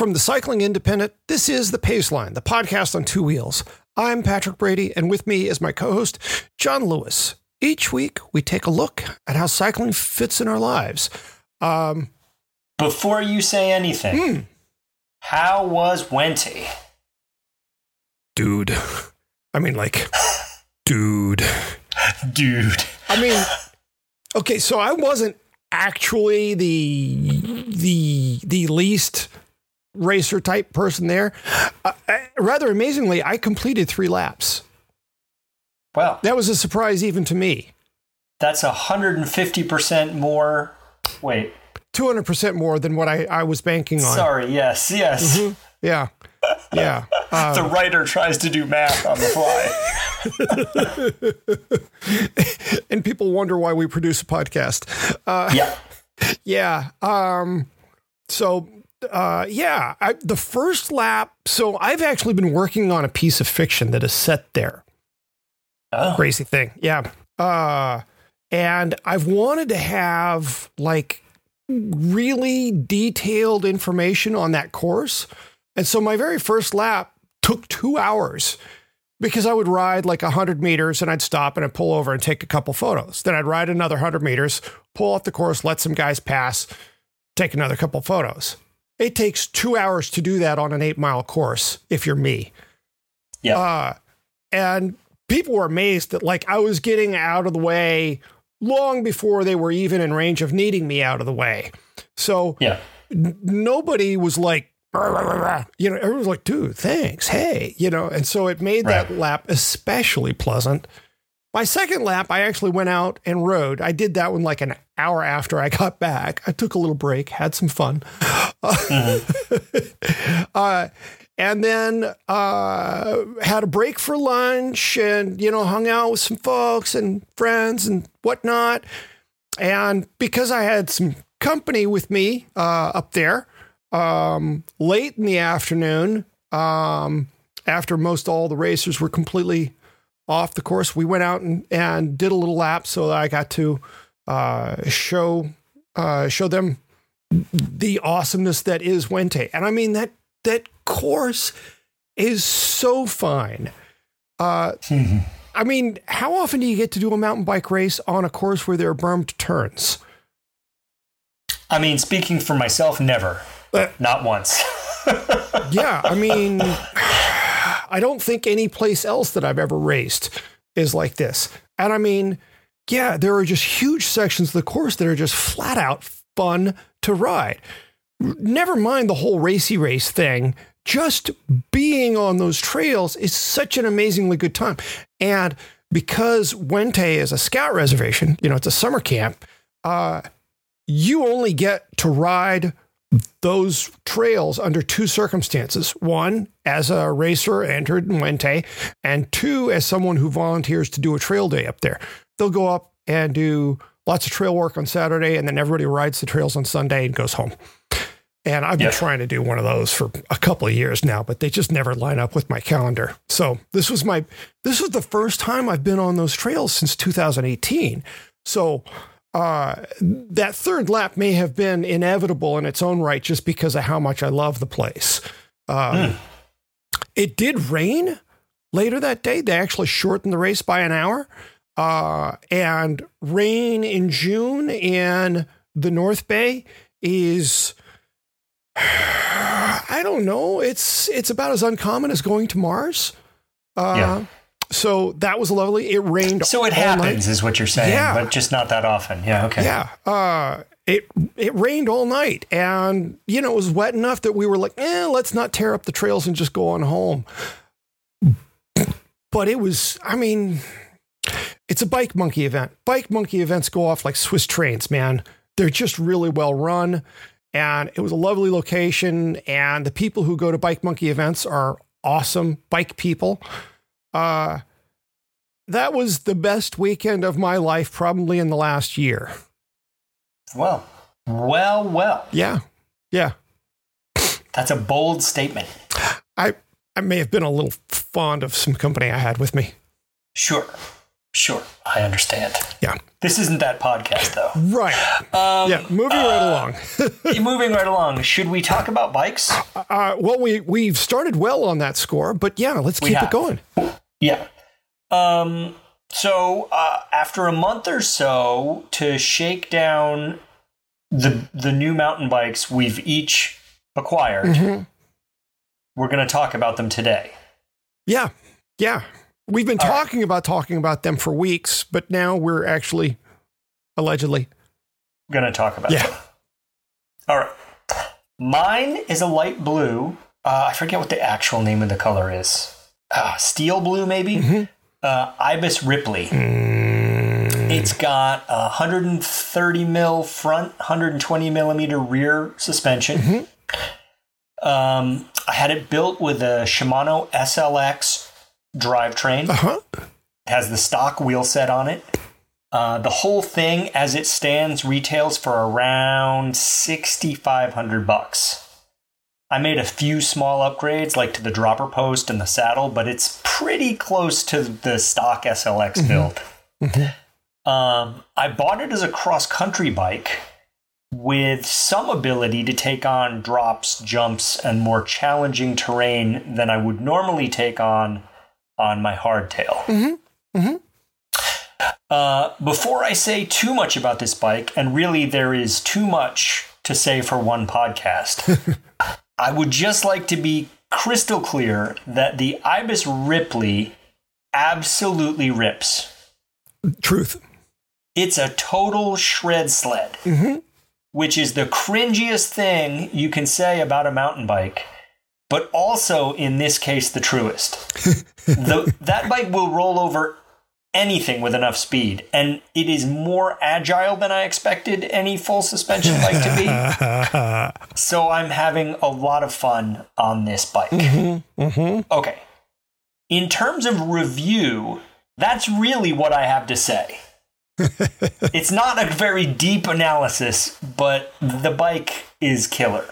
From the Cycling Independent, this is The Pace Line, the podcast on two wheels. I'm Patrick Brady, and with me is my co host, John Lewis. Each week, we take a look at how cycling fits in our lives. Um, Before you say anything, Hmm. how was Wente? dude. I mean, like, dude. Dude. I mean, okay, so I wasn't actually the the the least racer type person there. Uh, rather amazingly, I completed three laps. Well, That was a surprise even to me. that's 150% more. Wait, 200% more than what I, I was banking on. sorry. Yes, yes. Mm-hmm. Yeah. Yeah. Uh, the writer tries to do math on the fly. and people wonder why we produce a podcast. Uh, yeah. yeah. Um, so, uh, yeah, I, the first lap. So I've actually been working on a piece of fiction that is set there. Oh, crazy thing. Yeah. Uh, and I've wanted to have like really detailed information on that course. And so my very first lap took two hours because I would ride like 100 meters and I'd stop and I'd pull over and take a couple photos. Then I'd ride another 100 meters, pull off the course, let some guys pass, take another couple photos. It takes two hours to do that on an eight mile course if you're me. Yeah. Uh, and people were amazed that like I was getting out of the way long before they were even in range of needing me out of the way. So yeah. n- nobody was like, "Rah, rah, rah, rah." you know, everyone was like, dude, thanks. Hey, you know, and so it made that lap especially pleasant. My second lap, I actually went out and rode. I did that one like an hour after I got back. I took a little break, had some fun. uh, and then uh, had a break for lunch and, you know, hung out with some folks and friends and whatnot. And because I had some company with me uh, up there um, late in the afternoon, um, after most all the racers were completely off the course, we went out and, and did a little lap so that I got to uh, show uh, show them the awesomeness that is Wente. And I mean that that course is so fine. Uh, I mean, how often do you get to do a mountain bike race on a course where there are bermed turns? I mean, speaking for myself, never. Uh, Not once. yeah, I mean, I don't think any place else that I've ever raced is like this. And I mean, yeah, there are just huge sections of the course that are just flat out fun to ride. Never mind the whole racy race thing. Just being on those trails is such an amazingly good time. And because Wente is a scout reservation, you know, it's a summer camp, uh, you only get to ride those trails under two circumstances. One, as a racer entered in Wente, and two, as someone who volunteers to do a trail day up there. They'll go up and do lots of trail work on Saturday, and then everybody rides the trails on Sunday and goes home. And I've been trying to do one of those for a couple of years now, but they just never line up with my calendar. So this was my this was the first time I've been on those trails since 2018. So uh, that third lap may have been inevitable in its own right, just because of how much I love the place. Um, It did rain later that day. They actually shortened the race by an hour. Uh, and rain in June in the North Bay is I don't know. It's it's about as uncommon as going to Mars. Uh, Yeah. So that was lovely. It rained. So it all night. happens, is what you're saying, Yeah. but just not that often. Yeah. Okay. Yeah. Uh, it it rained all night, and you know it was wet enough that we were like, eh, let's not tear up the trails and just go on home. But it was, I mean, it's a bike monkey event. Bike monkey events go off like Swiss trains, man. They're just really well run. And it was a lovely location. And the people who go to bike monkey events are awesome bike people. Uh, that was the best weekend of my life, probably in the last year. Well, well, well. Yeah. Yeah. That's a bold statement. I, I may have been a little fond of some company I had with me. Sure. Sure. I understand. Yeah. This isn't that podcast, though. Right. Um, Yeah. Moving right along. moving right along. Should we talk about bikes? Uh, well, we we've started well on that score, but yeah, let's We keep have. it going. Yeah. Um, so uh, after a month or so to shake down the the new mountain bikes we've each acquired, Mhm. we're going to talk about them today. Yeah, yeah. We've been All right. talking about talking about them for weeks, but now we're actually allegedly. Going to talk about Yeah. them. All right. Mine is a light blue. Uh, I forget what the actual name of the color is. Uh, steel blue, maybe. Mhm. Uh, Ibis Ripley. Mm, It's got a 130 mil front, 120 millimeter rear suspension. Mhm. Um, I had it built with a Shimano SLX drivetrain. uh-huh. It has the stock wheel set on it. Uh, the whole thing, as it stands, retails for around 6,500 bucks. I made a few small upgrades, like to the dropper post and the saddle, but it's pretty close to the stock SLX build. Mhm. Um, I bought it as a cross country bike with some ability to take on drops, jumps, and more challenging terrain than I would normally take on on my hardtail. Mm-hmm. Mm-hmm. Uh, before I say too much about this bike, and really there is too much to say for one podcast, I would just like to be crystal clear that the Ibis Ripley absolutely rips. Truth. It's a total shred sled, mm-hmm. which is the cringiest thing you can say about a mountain bike, but also in this case the truest. the, that bike will roll over anything with enough speed, and it is more agile than I expected any full suspension bike to be. So I'm having a lot of fun on this bike. Mhm. Mhm. Okay. In terms of review, that's really what I have to say. it's not a very deep analysis, but the bike is killer.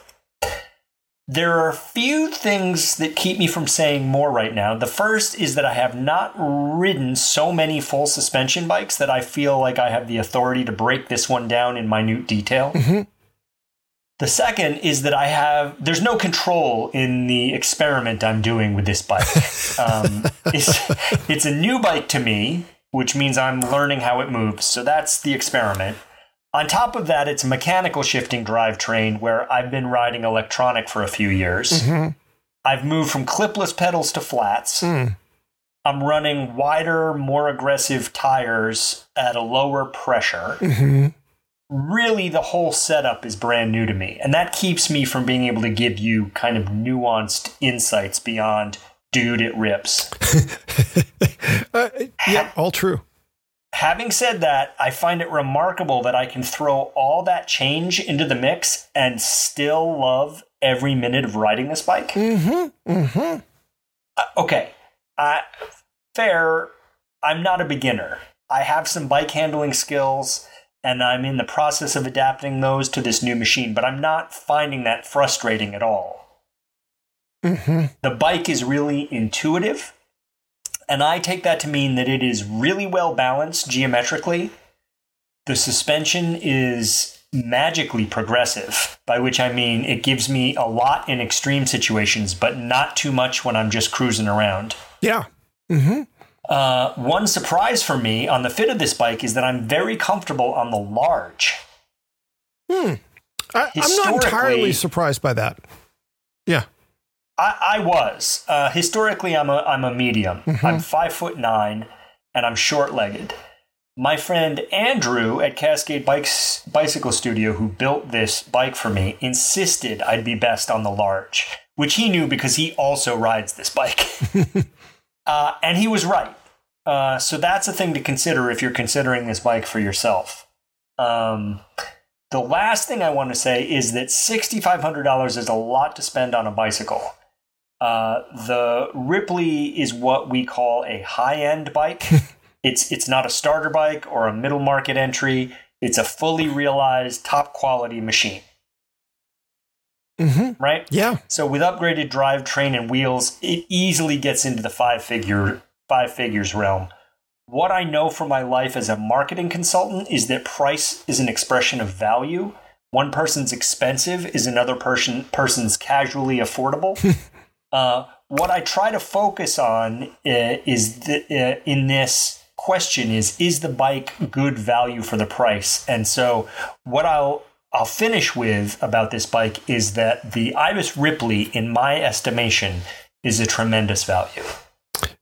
There are a few things that keep me from saying more right now. The first is that I have not ridden so many full suspension bikes that I feel like I have the authority to break this one down in minute detail. Mhm. The second is that I have there's no control in the experiment I'm doing with this bike. Um, it's, it's a new bike to me, which means I'm learning how it moves. So that's the experiment. On top of that, it's a mechanical shifting drivetrain where I've been riding electronic for a few years. Mhm. I've moved from clipless pedals to flats. Mm. I'm running wider, more aggressive tires at a lower pressure Mhm. really the whole setup is brand new to me and that keeps me from being able to give you kind of nuanced insights beyond dude it rips Uh, yeah, all true. Having said that i find it remarkable that i can throw all that change into the mix and still love every minute of riding this bike Mhm. Mhm. Uh, okay I, fair i'm not a beginner i have some bike handling skills and i'm in the process of adapting those to this new machine but i'm not finding that frustrating at all Mhm. the bike is really intuitive and i take that to mean that it is really well balanced geometrically the suspension is magically progressive by which i mean it gives me a lot in extreme situations but not too much when i'm just cruising around Yeah. Mhm. uh, one surprise for me on the fit of this bike is that i'm very comfortable on the large Hmm. I, I'm not entirely surprised by that. Yeah. I, I was uh, historically I'm a I'm a medium. Mhm. I'm five foot nine, and I'm short legged. My friend Andrew at Cascade Bikes Bicycle Studio, who built this bike for me, insisted I'd be best on the large, which he knew because he also rides this bike. Uh, and he was right. Uh, so that's a thing to consider if you're considering this bike for yourself. Um, the last thing I want to say is that $6,500 is a lot to spend on a bicycle. Uh, the Ripley is what we call a high end bike. it's it's not a starter bike or a middle market entry. It's a fully realized top quality machine. Mm-hmm. Right? Yeah. So with upgraded drivetrain and wheels, it easily gets into the five figure five figures realm. What I know from my life as a marketing consultant is that price is an expression of value. One person's expensive is another person person's casually affordable. uh, what I try to focus on uh, is the, uh, in this question is is the bike good value for the price? And so what I'll I'll finish with about this bike is that the Ibis Ripley, in my estimation, is a tremendous value.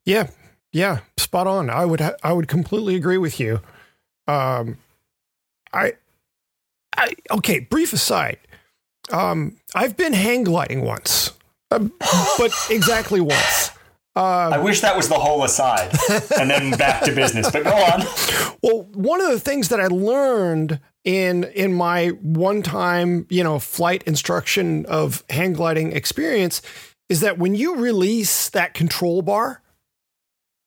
Yeah, yeah, spot on. I would I would completely agree with you. Um, I, I okay. Brief aside, um, I've been hang gliding once, but exactly once. Uh, I wish that was the whole aside, and then back to business. But go on. Well, one of the things that I learned in in my one time you know flight instruction of hang gliding experience is that when you release that control bar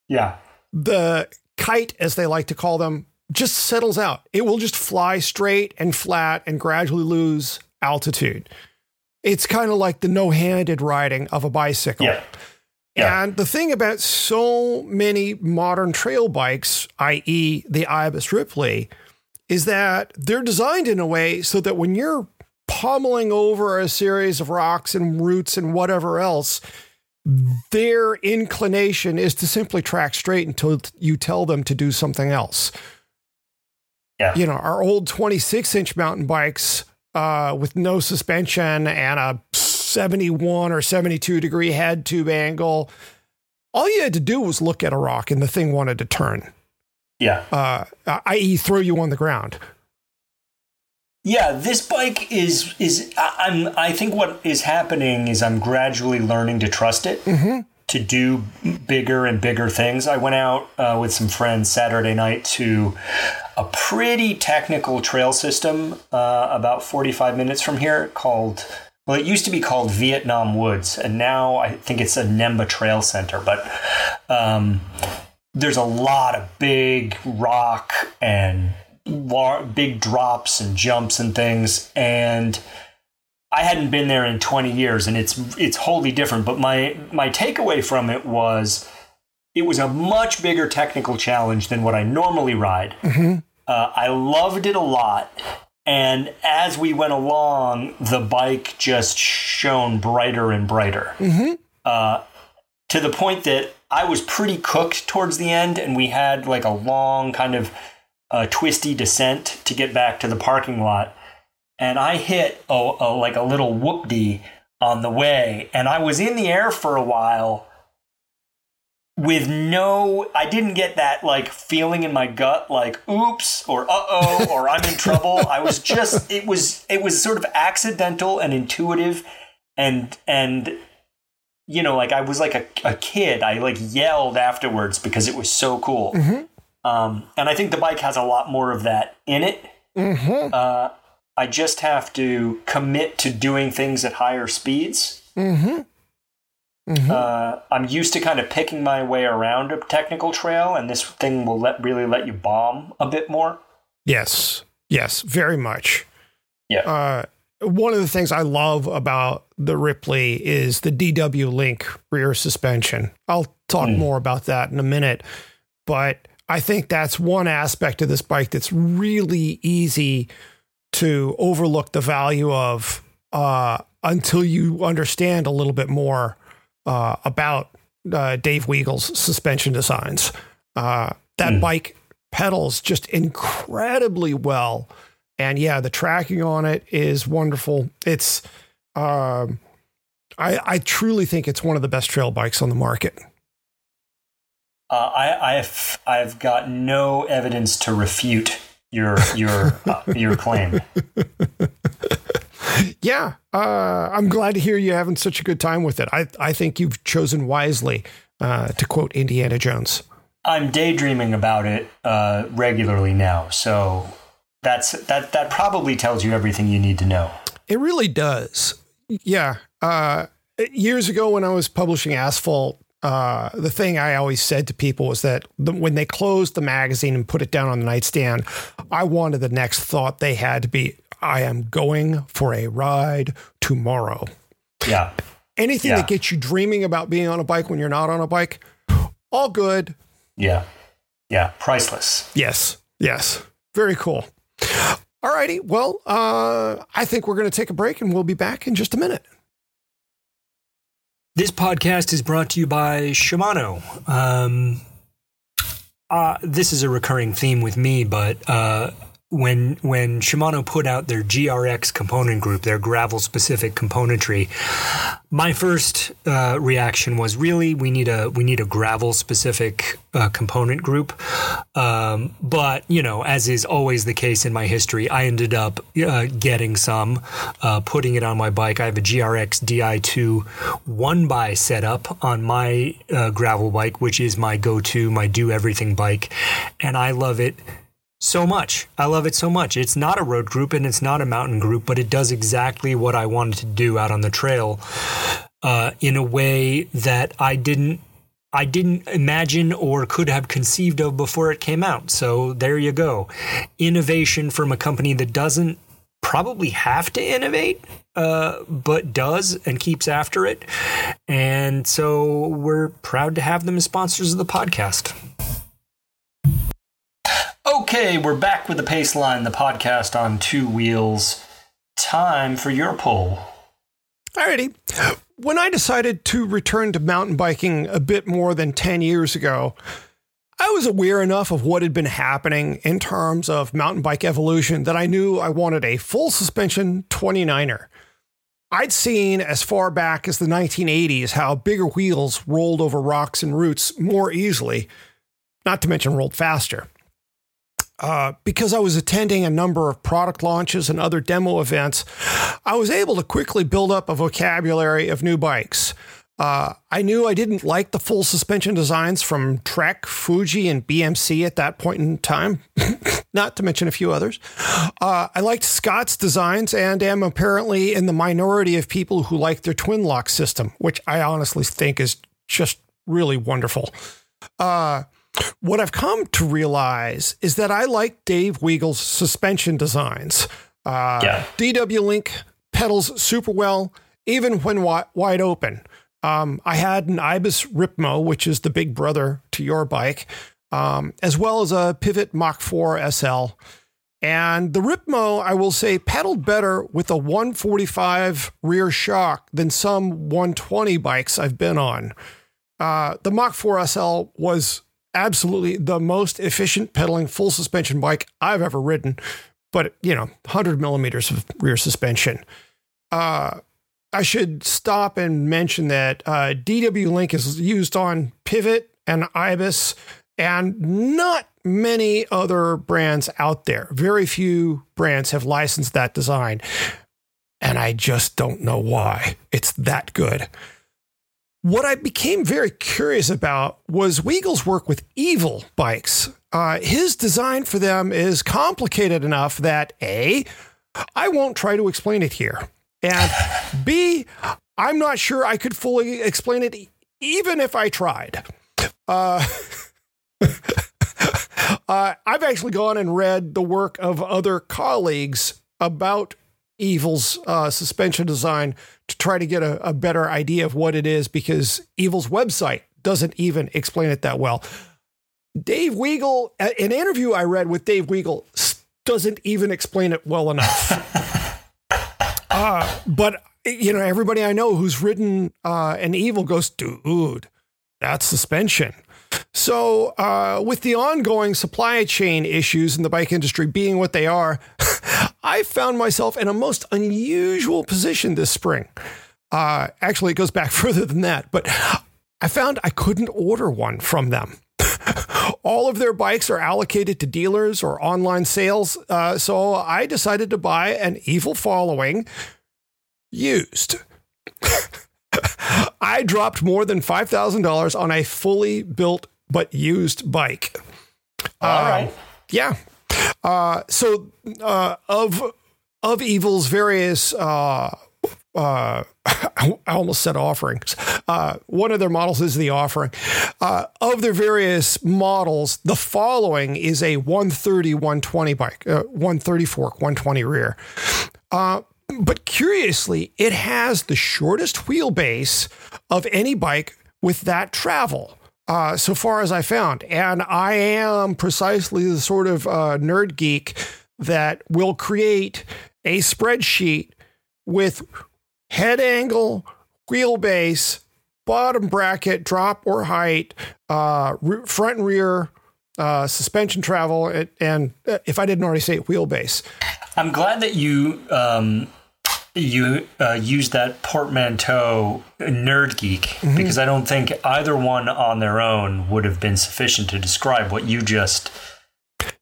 yeah. The kite, as they like to call them, just settles out. It will just fly straight and flat and gradually lose altitude. It's kind of like the no handed riding of a bicycle. Yeah. Yeah. And the thing about so many modern trail bikes, i.e., the Ibis Ripley, is that they're designed in a way so that when you're pummeling over a series of rocks and roots and whatever else, their inclination is to simply track straight until you tell them to do something else. Yeah. You know, our old 26 inch mountain bikes uh, with no suspension and a 71 or 72 degree head tube angle, all you had to do was look at a rock and the thing wanted to turn. Yeah. Uh, i.e., throw you on the ground. Yeah, this bike is is I'm I think what is happening is I'm gradually learning to trust it mm-hmm. to do bigger and bigger things. I went out uh, with some friends Saturday night to a pretty technical trail system uh, about 45 minutes from here called well, it used to be called Vietnam Woods, and now I think it's a NEMBA Trail Center. But um, there's a lot of big rock and big drops and jumps and things and I hadn't been there in 20 years and it's it's wholly different but my my takeaway from it was it was a much bigger technical challenge than what I normally ride. Mm-hmm. Uh, I loved it a lot and as we went along the bike just shone brighter and brighter. Mm-hmm. Uh, to the point that I was pretty cooked towards the end and we had like a long kind of a twisty descent to get back to the parking lot, and I hit a, a like a little whoop-dee on the way, and I was in the air for a while with no I didn't get that like feeling in my gut like oops or uh-oh or I'm in trouble. I was just it was it was sort of accidental and intuitive and and you know like I was like a, a kid. I like yelled afterwards because it was so cool. Mm-hmm. Um, and I think the bike has a lot more of that in it. Mm-hmm. Uh, I just have to commit to doing things at higher speeds. Mm-hmm. Mm-hmm. Uh, I'm used to kind of picking my way around a technical trail, and this thing will let really let you bomb a bit more. Yes, yes, very much. Yeah. Uh, one of the things I love about the Ripley is the DW Link rear suspension. I'll talk Mm. more about that in a minute, but I think that's one aspect of this bike that's really easy to overlook the value of uh, until you understand a little bit more uh, about uh, Dave Weagle's suspension designs. Uh, that Mm. bike pedals just incredibly well. And yeah, the tracking on it is wonderful. It's, um, I, I truly think it's one of the best trail bikes on the market. Uh, I, I've I've got no evidence to refute your your uh, your claim. Yeah, uh, I'm glad to hear you having such a good time with it. I I think you've chosen wisely. uh, to quote Indiana Jones. I'm daydreaming about it uh, regularly now, so that's that. That probably tells you everything you need to know. It really does. Yeah. Uh, years ago, when I was publishing Asphalt, uh, the thing I always said to people was that the, when they closed the magazine and put it down on the nightstand, I wanted the next thought they had to be, "I am going for a ride tomorrow." Yeah. Anything Yeah. that gets you dreaming about being on a bike when you're not on a bike, all good. Yeah. Yeah. Priceless. Yes. Yes. Very cool. All righty. Well, uh, I think we're going to take a break and we'll be back in just a minute. This podcast is brought to you by Shimano. Um, uh, this is a recurring theme with me, but uh, when when Shimano put out their GRX component group, their gravel specific componentry, my first uh, reaction was really we need a we need a gravel specific uh, component group. Um, but you know, as is always the case in my history, I ended up uh, getting some, uh, putting it on my bike. I have a GRX Di2 one by setup on my uh, gravel bike, which is my go to, my do everything bike, and I love it so much. I love it so much. It's not a road group and it's not a mountain group, but it does exactly what I wanted to do out on the trail uh, in a way that I didn't. I didn't imagine or could have conceived of before it came out. So there you go. Innovation from a company that doesn't probably have to innovate, uh, but does and keeps after it. And so we're proud to have them as sponsors of the podcast. Okay, we're back with the Pace Line, the podcast on two wheels. Time for your poll. Alrighty. When I decided to return to mountain biking a bit more than 10 years ago, I was aware enough of what had been happening in terms of mountain bike evolution that I knew I wanted a full suspension 29er. I'd seen as far back as the 1980s how bigger wheels rolled over rocks and roots more easily, not to mention rolled faster. Uh, because I was attending a number of product launches and other demo events, I was able to quickly build up a vocabulary of new bikes. Uh, I knew I didn't like the full suspension designs from Trek, Fuji, and BMC at that point in time, not to mention a few others. Uh, I liked Scott's designs and am apparently in the minority of people who like their TwinLoc system, which I honestly think is just really wonderful. Uh, what I've come to realize is that I like Dave Weagle's suspension designs. Uh, Yeah. DW Link pedals super well, even when wi- wide open. Um, I had an Ibis Ripmo, which is the big brother to your bike, um, as well as a Pivot Mach 4 SL. And the Ripmo, I will say, pedaled better with a 145 rear shock than some 120 bikes I've been on. Uh, the Mach 4 SL was absolutely the most efficient pedaling full suspension bike I've ever ridden, but you know, 100 millimeters of rear suspension. Uh, I should stop and mention that uh, DW Link is used on Pivot and Ibis and not many other brands out there. Very few brands have licensed that design. And I just don't know why. It's that good. What I became very curious about was Weagle's work with Evil bikes. Uh, his design for them is complicated enough that A, I won't try to explain it here. And B, I'm not sure I could fully explain it even if I tried. Uh, uh, I've actually gone and read the work of other colleagues about Evil's uh, suspension design to try to get a, a better idea of what it is because Evil's website doesn't even explain it that well. Dave Weagle, an interview I read with Dave Weagle doesn't even explain it well enough. uh, but you know, everybody I know who's ridden uh, an Evil goes, dude, that's suspension. So, uh, with the ongoing supply chain issues in the bike industry being what they are, I found myself in a most unusual position this spring. Uh, actually, it goes back further than that, but I found I couldn't order one from them. All of their bikes are allocated to dealers or online sales. Uh, so I decided to buy an evil following used. I dropped more than five thousand dollars on a fully built but used bike. All Um, right. Yeah. Uh, so uh, of of evil's various uh, uh, I almost said offerings. Uh, one of their models is the offering. Uh, of their various models, the following is a 130 120 bike, uh, 130 fork, 120 rear. Uh, but curiously, it has the shortest wheelbase of any bike with that travel. Uh, so far as I found, and I am precisely the sort of uh, nerd geek that will create a spreadsheet with head angle, wheelbase, bottom bracket, drop or height, uh, front and rear, uh, suspension travel, and, and uh, if I didn't already say it, wheelbase. I'm glad that you um, you uh, used that portmanteau nerd geek because I don't think either one on their own would have been sufficient to describe what you just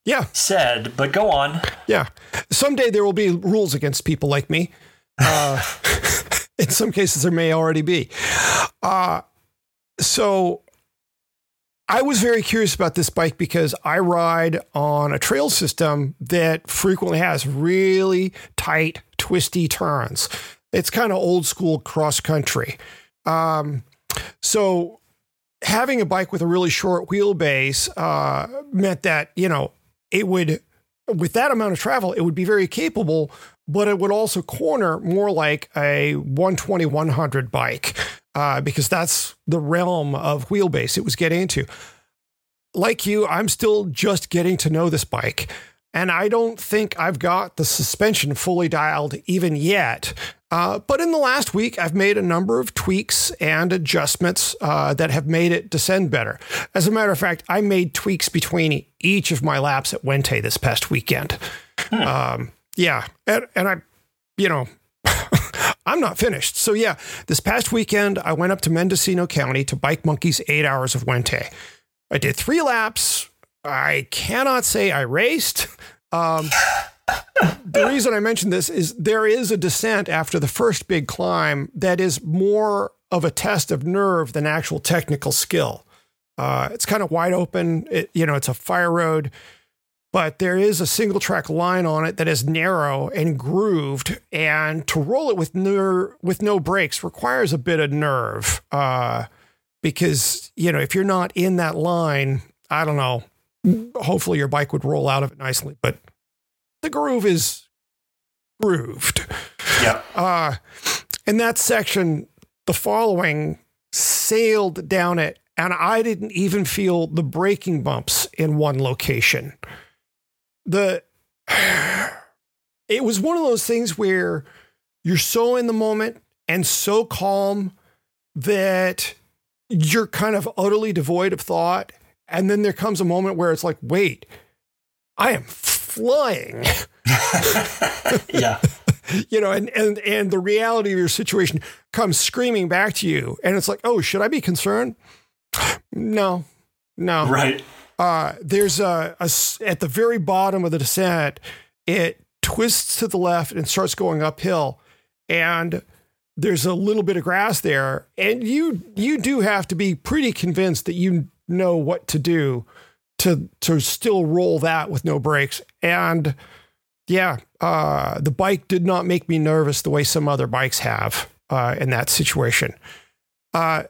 Yeah, said. But go on. yeah. Someday there will be rules against people like me. Uh, in some cases, there may already be. Uh, so I was very curious about this bike because I ride on a trail system that frequently has really tight, twisty turns. It's kind of old school cross country. Um, so having a bike with a really short wheelbase uh, meant that, you know, it would, with that amount of travel, it would be very capable, but it would also corner more like a 120 100 bike uh, because that's the realm of wheelbase it was getting into. Like you, I'm still just getting to know this bike. And I don't think I've got the suspension fully dialed even yet. Uh, but in the last week, I've made a number of tweaks and adjustments uh, that have made it descend better. As a matter of fact, I made tweaks between each of my laps at Wente this past weekend. Um, yeah. And, and I, you know, I'm not finished. So, yeah, this past weekend, I went up to Mendocino County to Bike Monkey's eight hours of Wente. I did three laps. I cannot say I raced. Um, the reason I mention this is there is a descent after the first big climb that is more of a test of nerve than actual technical skill. Uh, it's kind of wide open. It, you know, it's a fire road, but there is a single track line on it that is narrow and grooved, and to roll it with ner- with no brakes requires a bit of nerve. Uh, because you know, if you're not in that line, I don't know. Hopefully, your bike would roll out of it nicely, but the groove is grooved. Yeah. Uh, in that section, the following sailed down it, and I didn't even feel the braking bumps in one location. The it was one of those things where you're so in the moment and so calm that you're kind of utterly devoid of thought. And then there comes a moment where it's like, wait, I am flying. Yeah. you know, and, and and the reality of your situation comes screaming back to you, and it's like, oh, should I be concerned? No, no. Right. Uh, there's a at the very bottom of the descent, it twists to the left and starts going uphill, and there's a little bit of grass there, and you you do have to be pretty convinced that you know what to do to to still roll that with no brakes. And yeah, uh, the bike did not make me nervous the way some other bikes have uh, in that situation. Uh,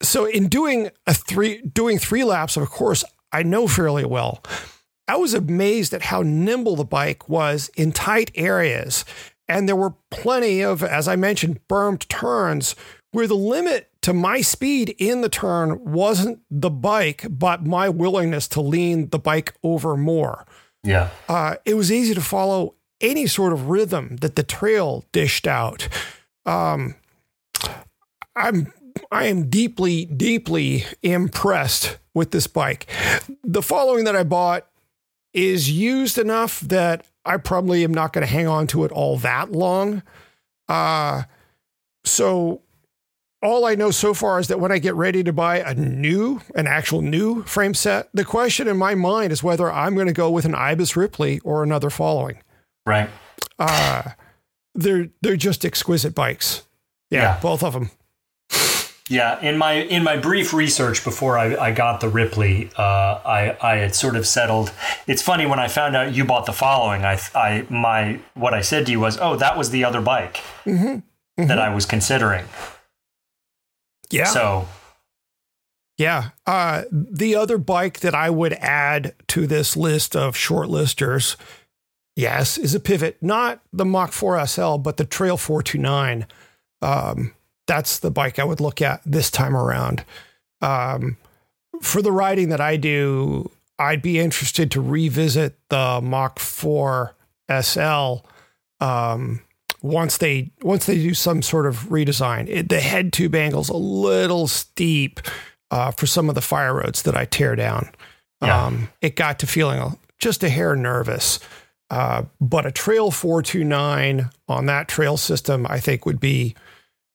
so in doing a three doing three laps of a course I know fairly well, I was amazed at how nimble the bike was in tight areas, and there were plenty of, as I mentioned, bermed turns where the limit to my speed in the turn wasn't the bike, but my willingness to lean the bike over more Yeah. uh, it was easy to follow any sort of rhythm that the trail dished out. Um, I'm I am deeply, deeply impressed with this bike. The following that I bought is used enough that I probably am not going to hang on to it all that long. Uh, so all I know so far is that when I get ready to buy a new, an actual new frame set, the question in my mind is whether I'm going to go with an Ibis Ripley or another following. Right. Uh, they're they're just exquisite bikes. Yeah, Yeah. both of them. Yeah, in my in my brief research before I, I got the Ripley, uh, I I had sort of settled. It's funny when I found out you bought the following. I I my what I said to you was, oh, that was the other bike Mm-hmm. Mm-hmm. that I was considering. Yeah. So Yeah. Uh, the other bike that I would add to this list of shortlisters, yes, is a pivot. Not the Mach 4 SL, but the Trail 429. Um, that's the bike I would look at this time around. Um, for the riding that I do, I'd be interested to revisit the Mach 4 SL um, once they once they do some sort of redesign. It, the head tube angle's a little steep uh, for some of the fire roads that I tear down. Yeah. Um, it got to feeling a, just a hair nervous. Uh, but a Trail 429 on that trail system, I think, would be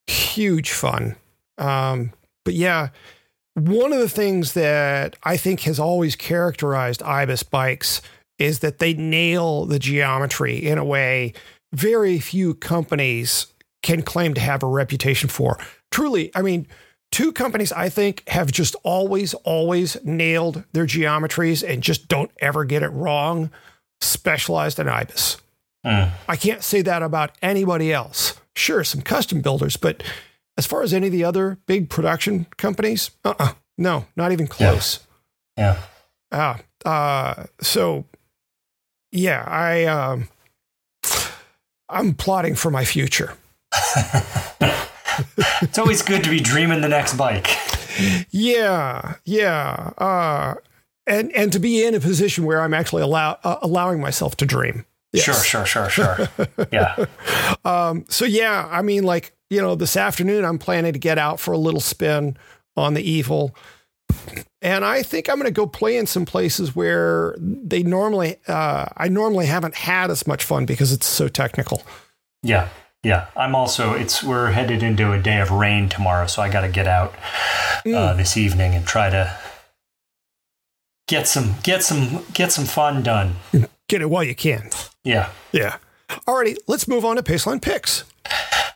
huge fun. Um, but yeah, one of the things that I think has always characterized Ibis bikes is that they nail the geometry in a way very few companies can claim to have a reputation for. Truly, I mean, two companies I think have just always, always nailed their geometries and just don't ever get it wrong. Specialized in Ibis. mm, I can't say that about anybody else. Sure, some custom builders, but as far as any of the other big production companies, uh uh no, not even close. yeah, Ah, uh, so yeah, I um, I'm plotting for my future. it's always good to be dreaming the next bike. Yeah, yeah, uh, and and to be in a position where I'm actually allow uh, allowing myself to dream. Yes. Sure, sure, sure, sure. yeah, Um, so yeah, I mean, like you know, this afternoon I'm planning to get out for a little spin on the Evil, and I think I'm going to go play in some places where they normally uh, I normally haven't had as much fun because it's so technical. yeah, yeah. I'm also. It's we're headed into a day of rain tomorrow, so I got to get out uh, this evening and try to get some get some get some fun done. Get it while you can. Yeah. Yeah. Alrighty, let's move on to Paceline picks.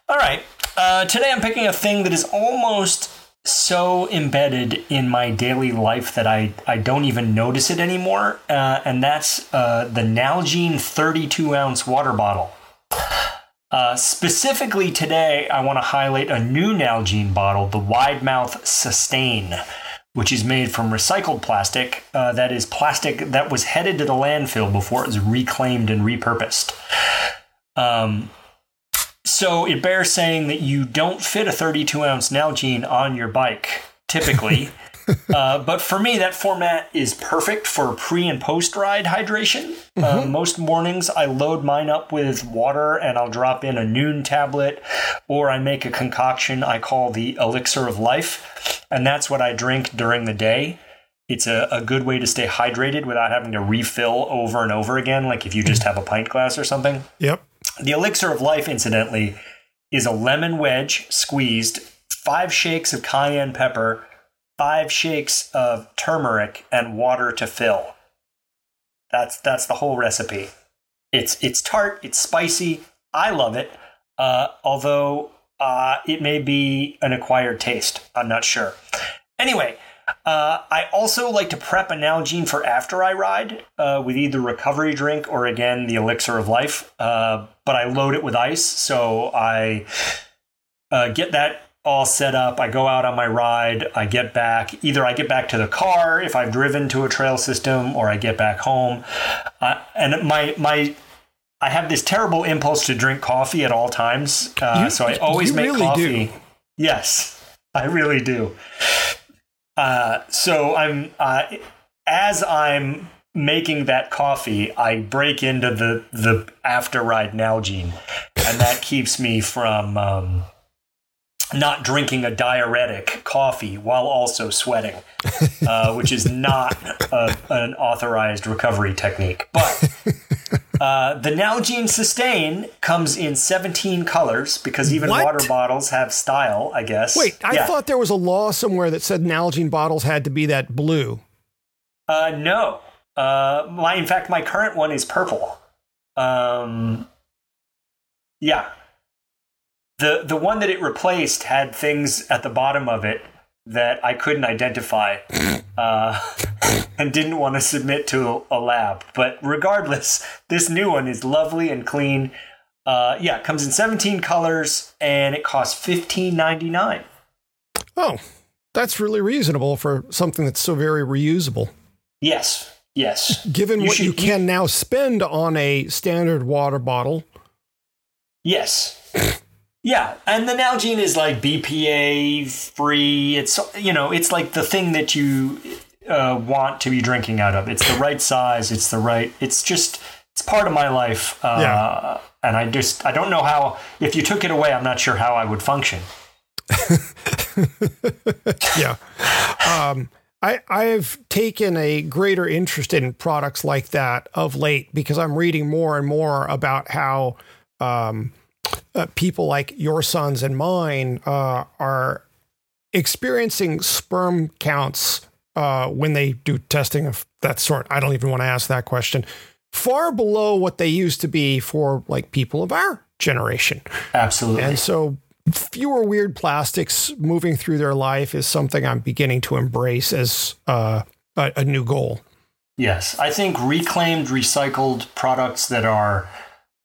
All right. Uh, today I'm picking a thing that is almost so embedded in my daily life that I, I don't even notice it anymore. Uh, and that's uh, the Nalgene 32 ounce water bottle. Uh, specifically today, I want to highlight a new Nalgene bottle, the Wide Mouth Sustain, which is made from recycled plastic. Uh, that is plastic that was headed to the landfill before it was reclaimed and repurposed. Um, so it bears saying that you don't fit a 32 ounce Nalgene on your bike typically. uh, but for me, that format is perfect for pre and post ride hydration. Uh, most mornings, I load mine up with water and I'll drop in a Nuun tablet or I make a concoction I call the elixir of life. And that's what I drink during the day. It's a, a good way to stay hydrated without having to refill over and over again, like if you just have a pint glass or something. Yep. The elixir of life, incidentally, is a lemon wedge squeezed, five shakes of cayenne pepper, five shakes of turmeric, and water to fill. That's that's the whole recipe. It's it's tart, it's spicy. I love it. Uh, although uh, it may be an acquired taste. I'm not sure. Anyway, uh, I also like to prep a Nalgene for after I ride uh, with either recovery drink or again the elixir of life. Uh, but I load it with ice, so I uh, get that all set up. I go out on my ride. I get back. Either I get back to the car if I've driven to a trail system, or I get back home. Uh, and my my I have this terrible impulse to drink coffee at all times, uh, You- so I always you make really coffee. do. Yes, I really do. Uh, so I'm uh, as I'm making that coffee, I break into the the after ride Nalgene, and that keeps me from um, not drinking a diuretic coffee while also sweating, uh, which is not a, an authorized recovery technique. But uh, the Nalgene Sustain comes in 17 colors because even What? water bottles have style, I guess. Wait, I Yeah. thought there was a law somewhere that said Nalgene bottles had to be that blue. Uh, no. Uh, my in fact, my current one is purple. Um, yeah. the the one that it replaced had things at the bottom of it that I couldn't identify uh, and didn't want to submit to a, lab. But regardless, this new one is lovely and clean. Uh, yeah, it comes in 17 colors and it costs $15.99. Oh, that's really reasonable for something that's so very reusable. Yes, yes. Given you what should, you can you, now spend on a standard water bottle. Yes. Yeah, and the Nalgene is like BPA free. It's you know, it's like the thing that you uh, want to be drinking out of. It's the right size. It's the right. It's just it's part of my life. Uh, yeah. And I just I don't know how. If you took it away, I'm not sure how I would function. yeah. Um, I, I've taken a greater interest in products like that of late because I'm reading more and more about how um, uh, people like your sons and mine uh, are experiencing sperm counts uh, when they do testing of that sort. I don't even want to ask that question. Far below what they used to be for like people of our generation. Absolutely. And so fewer weird plastics moving through their life is something I'm beginning to embrace as uh, a, a new goal. Yes, I think reclaimed, recycled products that are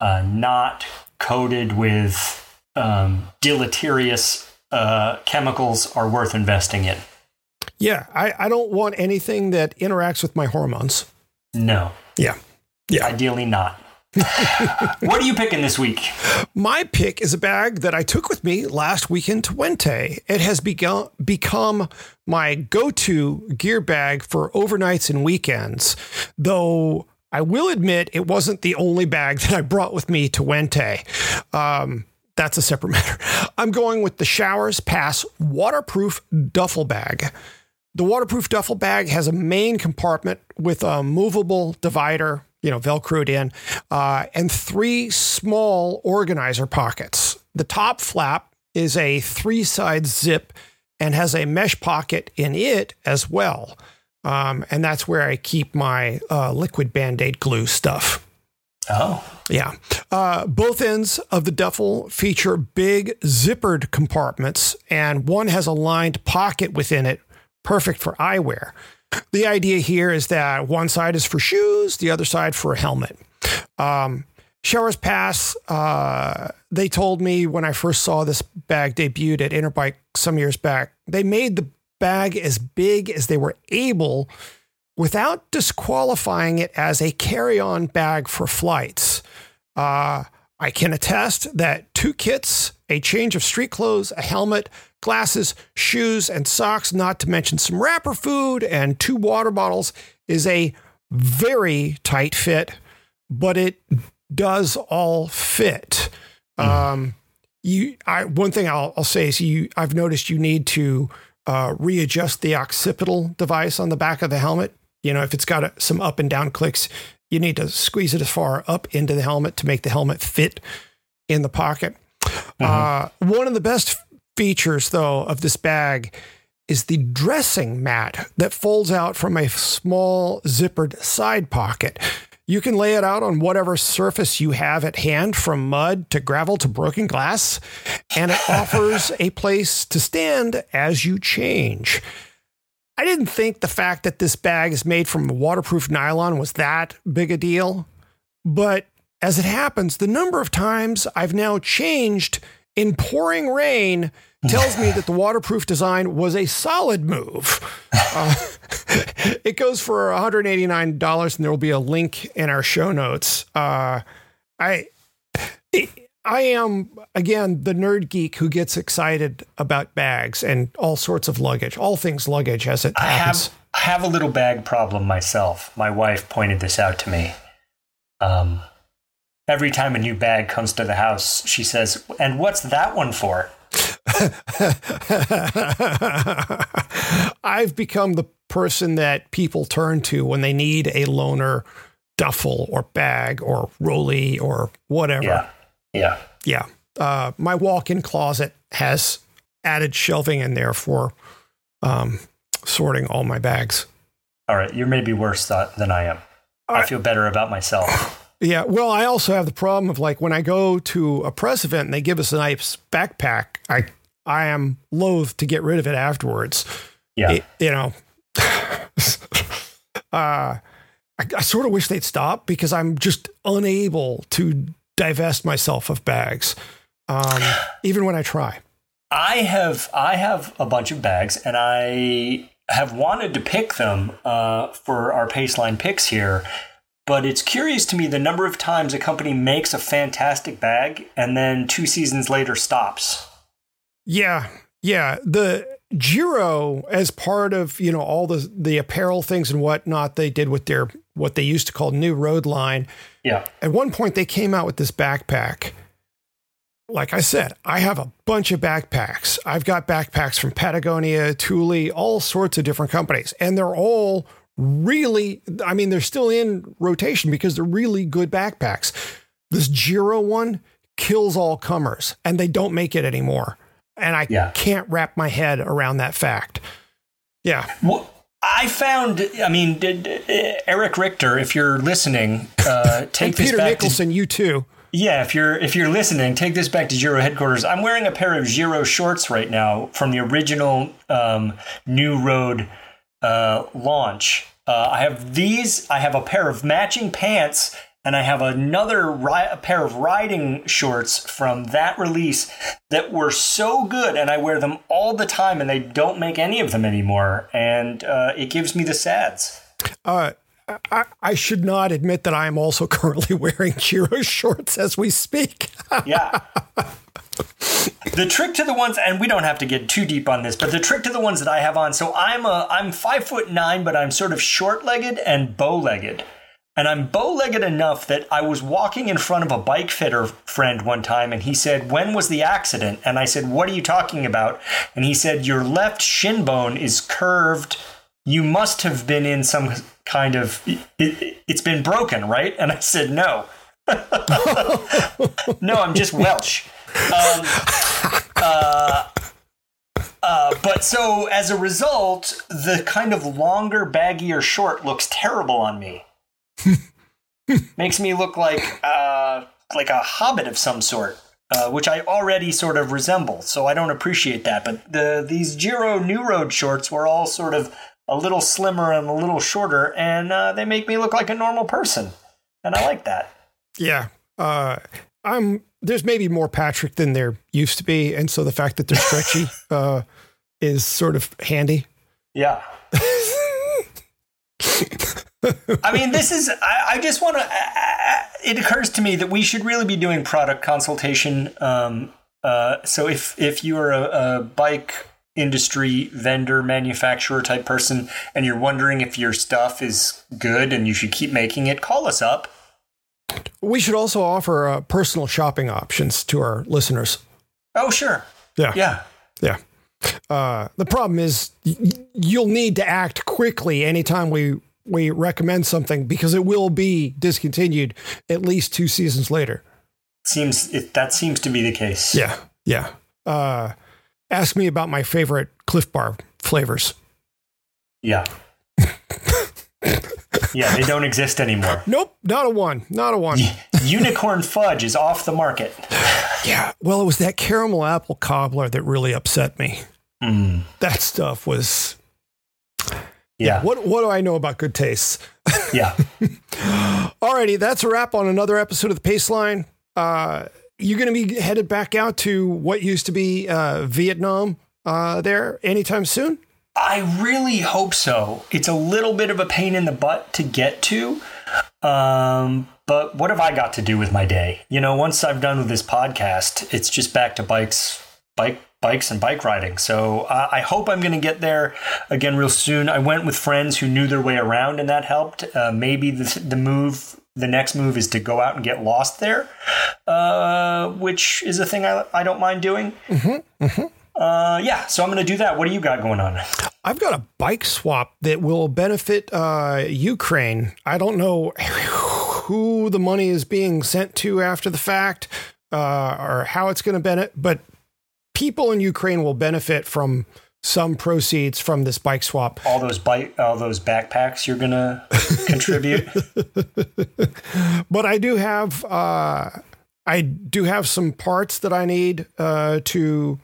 uh, not coated with um, deleterious uh, chemicals are worth investing in. Yeah, I, I don't want anything that interacts with my hormones. No. Yeah. Yeah. Ideally not. what are you picking this week? My pick is a bag that I took with me last weekend to Wente. It has begun, become my go to gear bag for overnights and weekends, though I will admit it wasn't the only bag that I brought with me to Wente. Um, that's a separate matter. I'm going with the Showers Pass waterproof duffel bag. The waterproof duffel bag has a main compartment with a movable divider, you know, velcroed in, uh, and three small organizer pockets. The top flap is a three side zip and has a mesh pocket in it as well. Um, and that's where I keep my uh, liquid band aid glue stuff. Oh. Yeah. Uh, both ends of the duffel feature big zippered compartments, and one has a lined pocket within it, perfect for eyewear. The idea here is that one side is for shoes, the other side for a helmet. Um, Showers Pass, uh, they told me when I first saw this bag debuted at Interbike some years back, they made the bag as big as they were able without disqualifying it as a carry on bag for flights. Uh, I can attest that two kits, a change of street clothes, a helmet, glasses, shoes, and socks, not to mention some wrapper food and two water bottles, is a very tight fit, but it does all fit. Mm. Um, you, I, one thing I'll, I'll say is you, I've noticed you need to uh, readjust the occipital device on the back of the helmet. You know, if it's got a, some up and down clicks, you need to squeeze it as far up into the helmet to make the helmet fit in the pocket. Mm-hmm. Uh, one of the best features, though, of this bag is the dressing mat that folds out from a small zippered side pocket. You can lay it out on whatever surface you have at hand, from mud to gravel to broken glass, and it offers a place to stand as you change. I didn't think the fact that this bag is made from waterproof nylon was that big a deal, but as it happens, the number of times I've now changed in pouring rain tells me that the waterproof design was a solid move. Uh, it goes for $189 and there will be a link in our show notes. Uh, I I am again the nerd geek who gets excited about bags and all sorts of luggage, all things luggage as it happens. I have, I have a little bag problem myself. My wife pointed this out to me. Um, every time a new bag comes to the house, she says, "And what's that one for?" I've become the person that people turn to when they need a loaner duffel or bag or rolly or whatever. Yeah. Yeah. Yeah. Uh, my walk in closet has added shelving in there for um, sorting all my bags. All right. You're maybe worse th- than I am. I feel better about myself. Yeah. Well, I also have the problem of like when I go to a press event and they give us a nice backpack, I I am loath to get rid of it afterwards. Yeah. It- you know. uh I, I sort of wish they'd stop because I'm just unable to divest myself of bags. Um, even when I try. I have I have a bunch of bags, and I have wanted to pick them uh, for our Paceline picks here. But it's curious to me the number of times a company makes a fantastic bag and then two seasons later stops. Yeah, yeah. The Giro, as part of you know all the the apparel things and whatnot, they did with their what they used to call New Road line. Yeah, At one point, they came out with this backpack. Like I said, I have a bunch of backpacks. I've got backpacks from Patagonia, Thule, all sorts of different companies, and they're all really. I mean, they're still in rotation because they're really good backpacks. This Giro one kills all comers, and they don't make it anymore. And I Yeah. can't wrap my head around that fact. Yeah. Well, I found. I mean, did, uh, Eric Richter, if you're listening, uh, take this Peter back. Nicholson, you too. Yeah, if you're if you're listening, take this back to Giro headquarters. I'm wearing a pair of Giro shorts right now from the original um, New Road uh, launch. Uh, I have these. I have a pair of matching pants. And I have another ri- a pair of riding shorts from that release that were so good, and I wear them all the time, and they don't make any of them anymore, and uh, it gives me the sads. Uh, I, I should not admit that I am also currently wearing Giro shorts as we speak. Yeah. the trick to the ones, and we don't have to get too deep on this, but the trick to the ones that I have on. So I'm a I'm five foot nine, but I'm sort of short legged and bow legged. And I'm bow legged enough that I was walking in front of a bike fitter friend one time and he said, When was the accident? And I said, What are you talking about? And he said, Your left shin bone is curved. You must have been in some kind of, it, it's been broken, right? And I said, No. no, I'm just Welsh. Um, uh, uh, but so as a result, the kind of longer, baggier short looks terrible on me. Makes me look like uh, like a hobbit of some sort, uh, which I already sort of resemble. So I don't appreciate that. But the these Giro New Road shorts were all sort of a little slimmer and a little shorter, and uh, they make me look like a normal person, and I like that. yeah. Uh, I'm there's maybe more Patrick than there used to be, and so the fact that they're stretchy uh, is sort of handy. Yeah. I mean, this is. I, I just want to. It occurs to me that we should really be doing product consultation. Um, uh, so if if you are a, a bike industry vendor, manufacturer type person, and you're wondering if your stuff is good and you should keep making it, call us up. We should also offer uh, personal shopping options to our listeners. Oh, sure. Yeah. Yeah. Yeah. Uh, the problem is y- you'll need to act quickly anytime we we recommend something because it will be discontinued at least two seasons later. Seems it, that seems to be the case. Yeah. Yeah. Uh, ask me about my favorite Clif Bar flavors. Yeah. yeah, they don't exist anymore. Nope, not a one. Not a one. Unicorn fudge is off the market. Yeah. Well, it was that caramel apple cobbler that really upset me. Mm, That stuff was. yeah. What What do I know about good tastes? Yeah. Alrighty, that's a wrap on another episode of the Paceline. Uh, you're going to be headed back out to what used to be uh, Vietnam uh, there anytime soon? I really hope so. It's a little bit of a pain in the butt to get to. Um, but what have I got to do with my day? You know, once I've done with this podcast, it's just back to bikes, bike, bikes, and bike riding. So I, I hope I'm going to get there again real soon. I went with friends who knew their way around, and that helped. Uh, maybe the, the move, the next move, is to go out and get lost there, uh, which is a thing I, I don't mind doing. Uh, yeah, so I'm going to do that. What do you got going on? I've got a bike swap that will benefit uh, Ukraine. I don't know who the money is being sent to after the fact uh, or how it's going to benefit, but people in Ukraine will benefit from some proceeds from this bike swap. All those bike, all those backpacks you're gonna contribute. But I do have, uh, I do have some parts that I need uh, to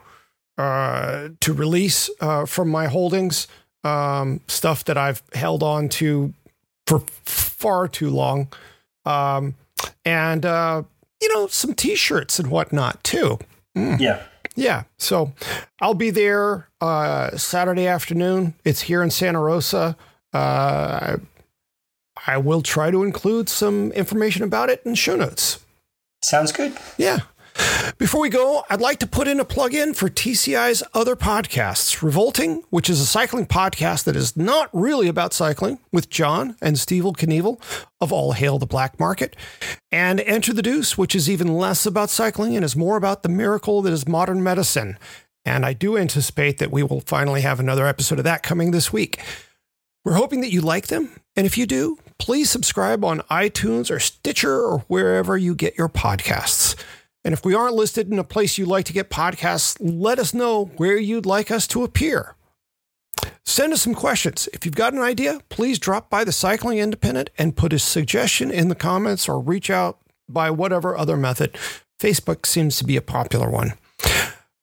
uh, to release uh, from my holdings. Um, stuff that I've held on to for far too long, um, and uh, you know some T-shirts and whatnot too. Yeah. Yeah. So I'll be there uh, Saturday afternoon. It's here in Santa Rosa. Uh, I, I will try to include some information about it in show notes. Sounds good. Yeah. Before we go, I'd like to put in a plug in for TCI's other podcasts Revolting, which is a cycling podcast that is not really about cycling, with John and Steve Knievel of All Hail the Black Market, and Enter the Deuce, which is even less about cycling and is more about the miracle that is modern medicine. And I do anticipate that we will finally have another episode of that coming this week. We're hoping that you like them. And if you do, please subscribe on iTunes or Stitcher or wherever you get your podcasts. And if we aren't listed in a place you like to get podcasts, let us know where you'd like us to appear. Send us some questions. If you've got an idea, please drop by the Cycling Independent and put a suggestion in the comments or reach out by whatever other method. Facebook seems to be a popular one.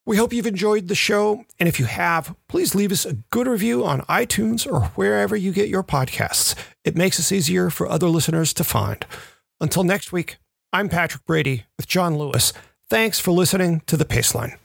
We hope you've enjoyed the show. And if you have, please leave us a good review on iTunes or wherever you get your podcasts. It makes us easier for other listeners to find. Until next week, I'm Patrick Brady with John Lewis. Thanks for listening to The Paceline.